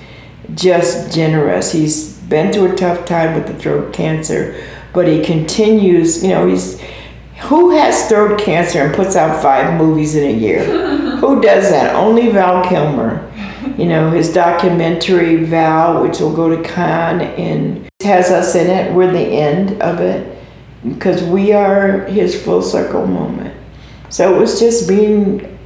Just generous. He's been through a tough time with the throat cancer, but he continues, you know, he's who has throat cancer and puts out five movies in a year? who does that? Only Val Kilmer. You know, his documentary Val, which will go to Cannes and has us in it. We're the end of it because we are his full circle moment. So it was just being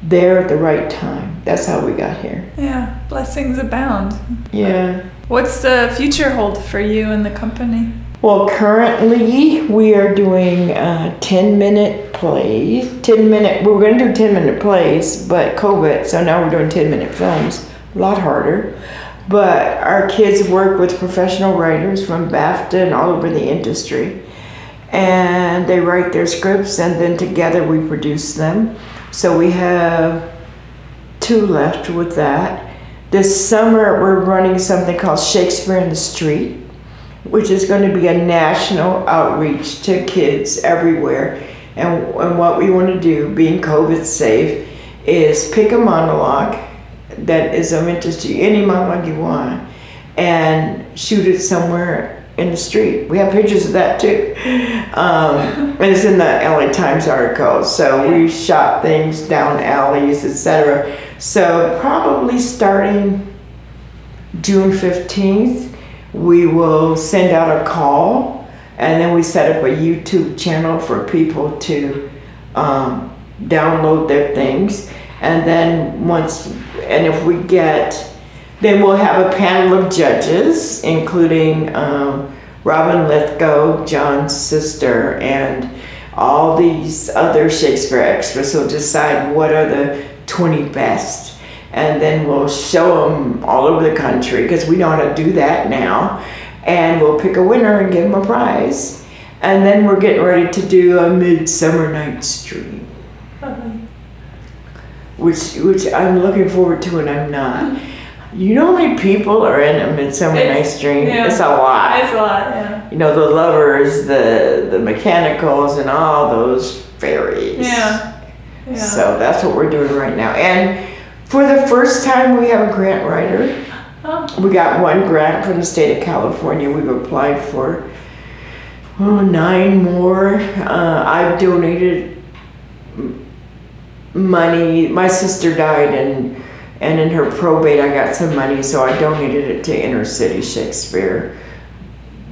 there at the right time. That's how we got here. Yeah, blessings abound. Yeah. What's the future hold for you and the company? Well, currently we are doing uh, 10 minute plays. 10 minute, we are going to do 10 minute plays, but COVID, so now we're doing 10 minute films. A lot harder. But our kids work with professional writers from BAFTA and all over the industry. And they write their scripts, and then together we produce them. So we have two left with that. This summer, we're running something called Shakespeare in the Street which is going to be a national outreach to kids everywhere. And, and what we want to do, being COVID safe, is pick a monologue that is of interest to you, any monologue you want, and shoot it somewhere in the street. We have pictures of that too. Um, and it's in the LA Times article. So we shot things down alleys, etc. So probably starting June 15th, we will send out a call and then we set up a YouTube channel for people to um, download their things. And then once, and if we get, then we'll have a panel of judges, including um, Robin Lithgow, John's sister, and all these other Shakespeare experts will decide what are the 20 best and then we'll show them all over the country because we know how to do that now. And we'll pick a winner and give them a prize. And then we're getting ready to do a Midsummer Night's Dream. Which, which I'm looking forward to and I'm not. You know how many people are in a Midsummer It's- Night's Dream? yeah. It's a lot. It's a lot, yeah. You know, the lovers, the the mechanicals, and all those fairies. Yeah. Yeah. So that's what we're doing right now. And for the first time, we have a grant writer. Oh. We got one grant from the state of California. We've applied for oh, nine more. Uh, I've donated money. My sister died, and and in her probate, I got some money, so I donated it to Inner City Shakespeare.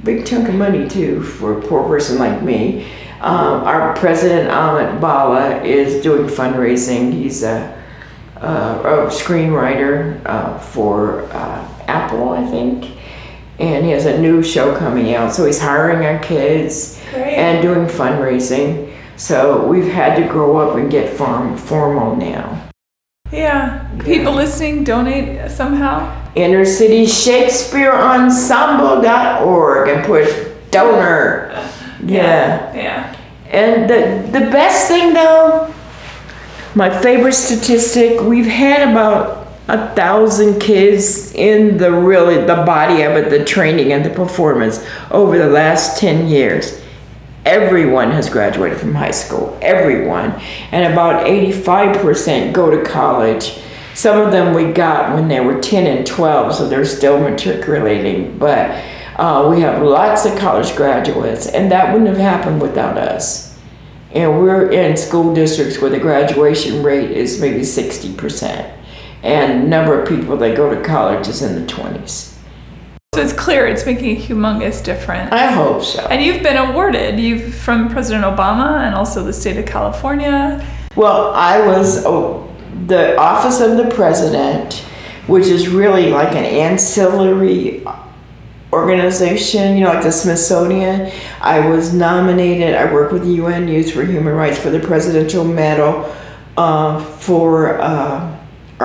Big chunk of money too for a poor person like me. Um, our president Amit Bala is doing fundraising. He's a uh, a screenwriter uh, for uh, Apple, I think. And he has a new show coming out. So he's hiring our kids Great. and doing fundraising. So we've had to grow up and get form- formal now. Yeah. People listening, donate somehow. Inner City Shakespeare Ensemble.org and push donor. Yeah. Yeah. And the, the best thing though, my favorite statistic, we've had about a thousand kids in the really the body of it, the training and the performance over the last 10 years. Everyone has graduated from high school, everyone. And about 85% go to college. Some of them we got when they were 10 and 12, so they're still matriculating. But uh, we have lots of college graduates, and that wouldn't have happened without us. And we're in school districts where the graduation rate is maybe 60% and number of people that go to college is in the 20s. So it's clear it's making a humongous difference. I hope so. And you've been awarded. You've from President Obama and also the state of California. Well, I was oh, the office of the president, which is really like an ancillary organization, you know, like the Smithsonian. I was nominated. I work with the UN Youth for Human Rights for the Presidential Medal uh, for. Uh,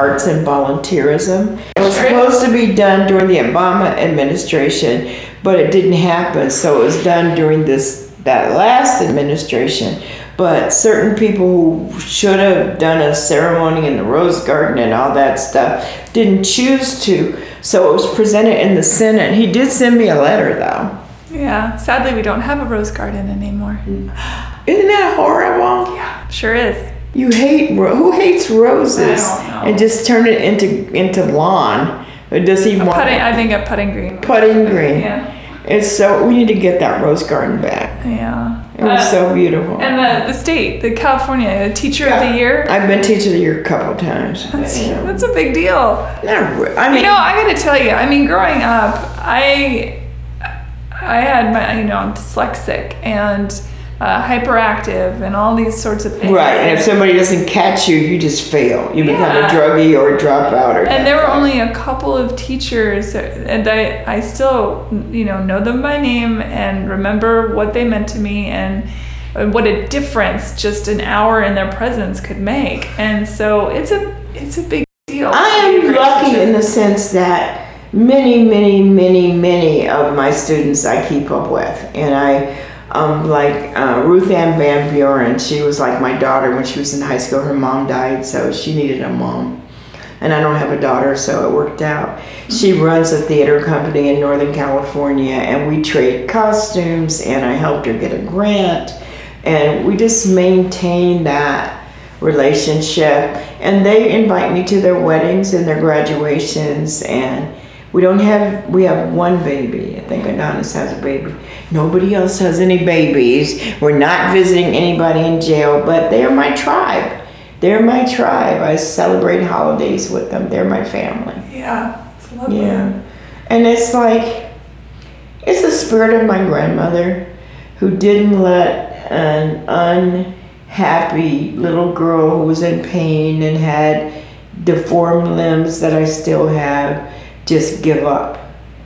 arts and volunteerism. It was supposed to be done during the Obama administration, but it didn't happen. So it was done during this that last administration. But certain people who should have done a ceremony in the Rose Garden and all that stuff didn't choose to. So it was presented in the Senate. He did send me a letter though. Yeah, sadly we don't have a rose garden anymore. Isn't that horrible? Yeah, sure is. You hate who hates roses and just turn it into into lawn. Or does he want putting? I think a putting green. Putting green. Yeah. It's so we need to get that rose garden back. Yeah. It was uh, so beautiful. And the, the state, the California the Teacher of the Year. I've been Teacher of the Year a couple times. That's, that's a big deal. Not, I mean, you know, I got to tell you. I mean, growing up, I I had my you know I'm dyslexic and uh, hyperactive and all these sorts of things. Right, and if somebody doesn't catch you, you just fail. You become a druggie or a dropout. Or and there were only a couple of teachers, and I, I still, you know, know them by name and remember what they meant to me and what a difference just an hour in their presence could make. And so it's a, it's a big deal. I am lucky in the sense that many, many, many, many of my students I keep up with, and I um, like uh, Ruth Ann Van Buren, she was like my daughter when she was in high school. Her mom died, so she needed a mom. And I don't have a daughter, so it worked out. She runs a theater company in Northern California, and we trade costumes, and I helped her get a grant. And we just maintain that relationship. And they invite me to their weddings and their graduations, and we don't have, we have one baby. I think Adonis has a baby. Nobody else has any babies. We're not visiting anybody in jail, but they're my tribe. They're my tribe. I celebrate holidays with them. They're my family. Yeah, it's lovely. Yeah. And it's like, it's the spirit of my grandmother who didn't let an unhappy little girl who was in pain and had deformed limbs that I still have just give up.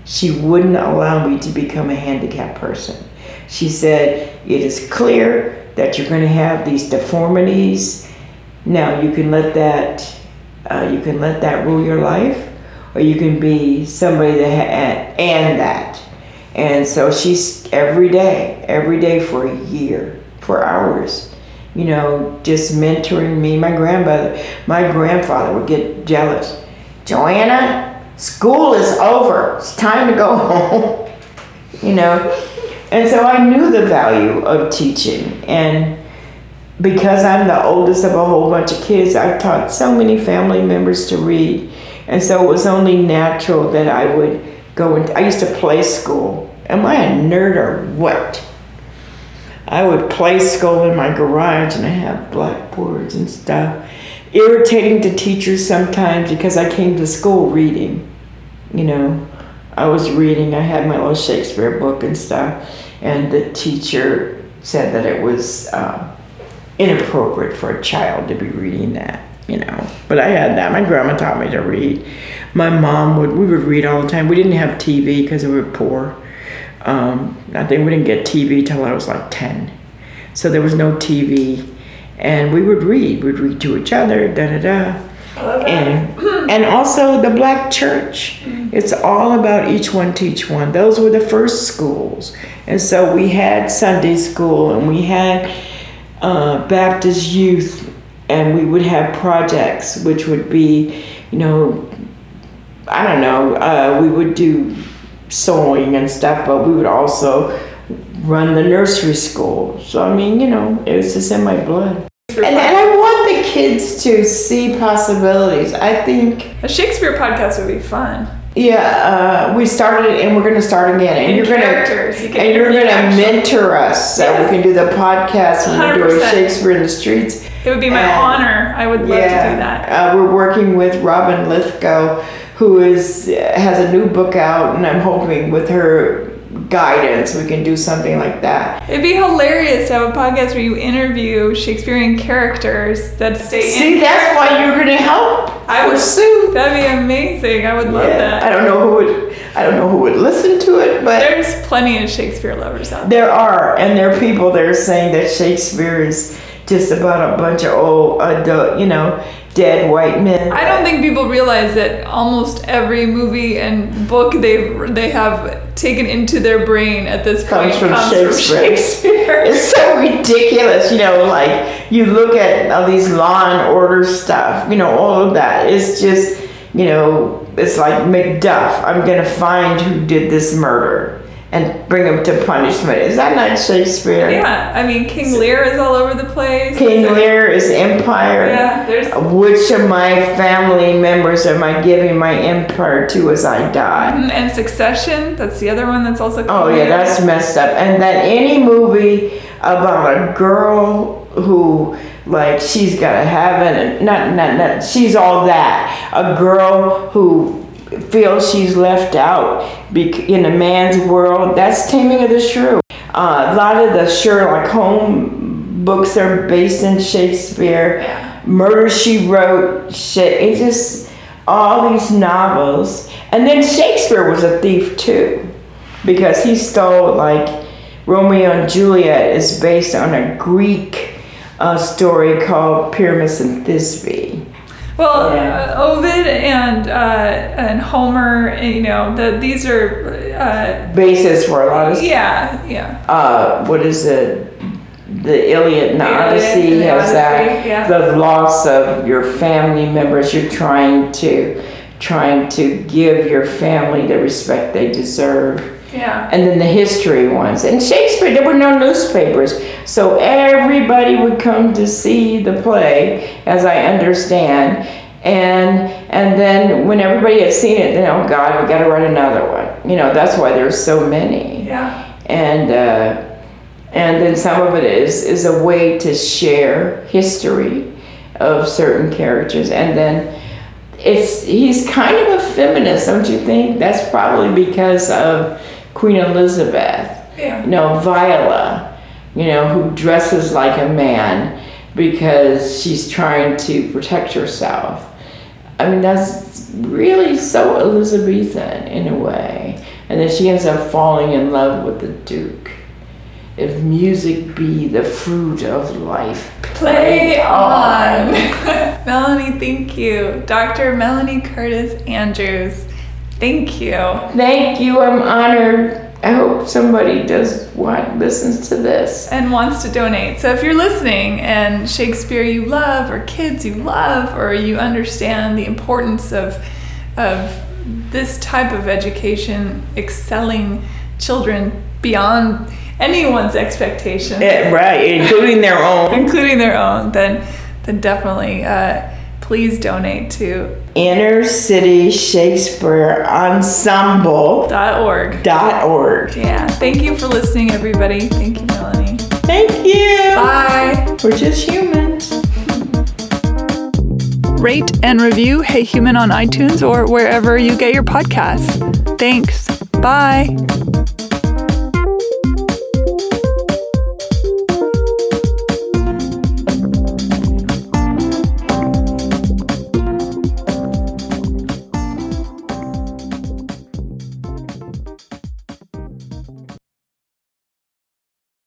She wouldn't allow me to become a handicapped person. She said, It is clear that you're going to have these deformities. Now you can let that uh, you can let that rule your life, or you can be somebody that ha- and that. And so she's every day, every day for a year, for hours, you know, just mentoring me. My grandmother, my grandfather would get jealous. Joanna, school is over. It's time to go home. you know? And so I knew the value of teaching. And because I'm the oldest of a whole bunch of kids, I taught so many family members to read. And so it was only natural that I would go and I used to play school. Am I a nerd or what? I would play school in my garage and I have blackboards and stuff irritating to teachers sometimes because I came to school reading. You know, I was reading, I had my little Shakespeare book and stuff, and the teacher said that it was uh, inappropriate for a child to be reading that, you know. But I had that. My grandma taught me to read. My mom would, we would read all the time. We didn't have TV because we were poor. Um, I think we didn't get TV till I was like 10. So there was no TV and we would read. We'd read to each other, da da da. And and also the black church. It's all about each one teach one. Those were the first schools, and so we had Sunday school and we had uh, Baptist youth, and we would have projects, which would be you know, I don't know, uh, we would do sewing and stuff, but we would also run the nursery school. So, I mean, you know, it was just in my blood. And, and I want the kids to see possibilities. I think A Shakespeare podcast would be fun. yeah, uh, we started and we're going to start again. And, And you're going to you and you're going to mentor us so we can do the podcast and we're doing 100%. Shakespeare in the streets. It would be my And- honor. I would love to do that. Uh, we're working with Robin Lithgow, who is has a new book out, and I'm hoping with her guidance we can do something like that. It'd be hilarious to have a podcast where you interview Shakespearean characters that stay See, that's why you're to help I would pursue. That'd be amazing. I would love that. I don't know who would. I don't know who would listen to it, but There's plenty of Shakespeare lovers out there. there are, and there are people that are saying that Shakespeare is just about a bunch of old, adult, you know, dead white men. I don't think people realize that almost every movie and book they they have taken into their brain at this point Comes from comes Shakespeare. Shakespeare. It's so ridiculous, you know, like you look at all these law and order stuff, you know, all of that. It's just, you know, it's like Macduff. I'm going to find who did this murder and bring him to punishment. Is that not Shakespeare? yeah, I mean King Lear is all over the place. King So- Lear is empire. Yeah, there's Which of my family members am I giving my empire to as I die? and Succession. That's the other one that's also. Oh yeah, Lear. that's messed up. And that any movie about a girl who like she's got to have it, not not not she's all that. A girl who feels she's left out in a man's world. That's Taming of the Shrew. Uh, a lot of the Sherlock Holmes books are based in Shakespeare. Murder She Wrote. Shit, it just all these novels. And then Shakespeare was a thief too because he stole like Romeo and Juliet is based on a Greek uh, story called Pyramus and Thisbe. Well, Yeah. uh, Ovid and uh, and Homer, you know, the, these are. Uh, Basis for a lot of yeah, yeah. uh, what is it? The Iliad and the Odyssey has that. Yeah. The loss of your family members. You're trying to trying to give your family the respect they deserve. Yeah. and then the history ones. And Shakespeare, there were no newspapers, so everybody would come to see the play, as I understand. And and then when everybody had seen it, then oh God, we got to write another one. You know, that's why there's so many. Yeah. And uh, and then some of it is is a way to share history of certain characters, and then it's he's kind of a feminist, don't you think? That's probably because of Queen Elizabeth. Yeah. You know, Viola, you know, who dresses like a man because she's trying to protect herself. I mean, that's really so Elizabethan in a way. And then she ends up falling in love with the Duke. If music be the fruit of life, Play on. Melanie, thank you. Dr. Melanie Curtis Andrews, thank you. Thank you. I'm honored. I hope somebody does what listens to this. and wants to donate. So if you're listening and Shakespeare you love or kids you love or you understand the importance of of this type of education excelling children beyond anyone's expectations, Eh, right, including their own. including their own, then then definitely uh, please donate to Inner City Shakespeare Ensemble dot .org. dot org. Yeah. Thank you for listening, everybody. Thank you, Melanie. Thank you. Bye. We're just humans. rate and review Hey Human on iTunes or wherever you get your podcasts. Thanks. Bye.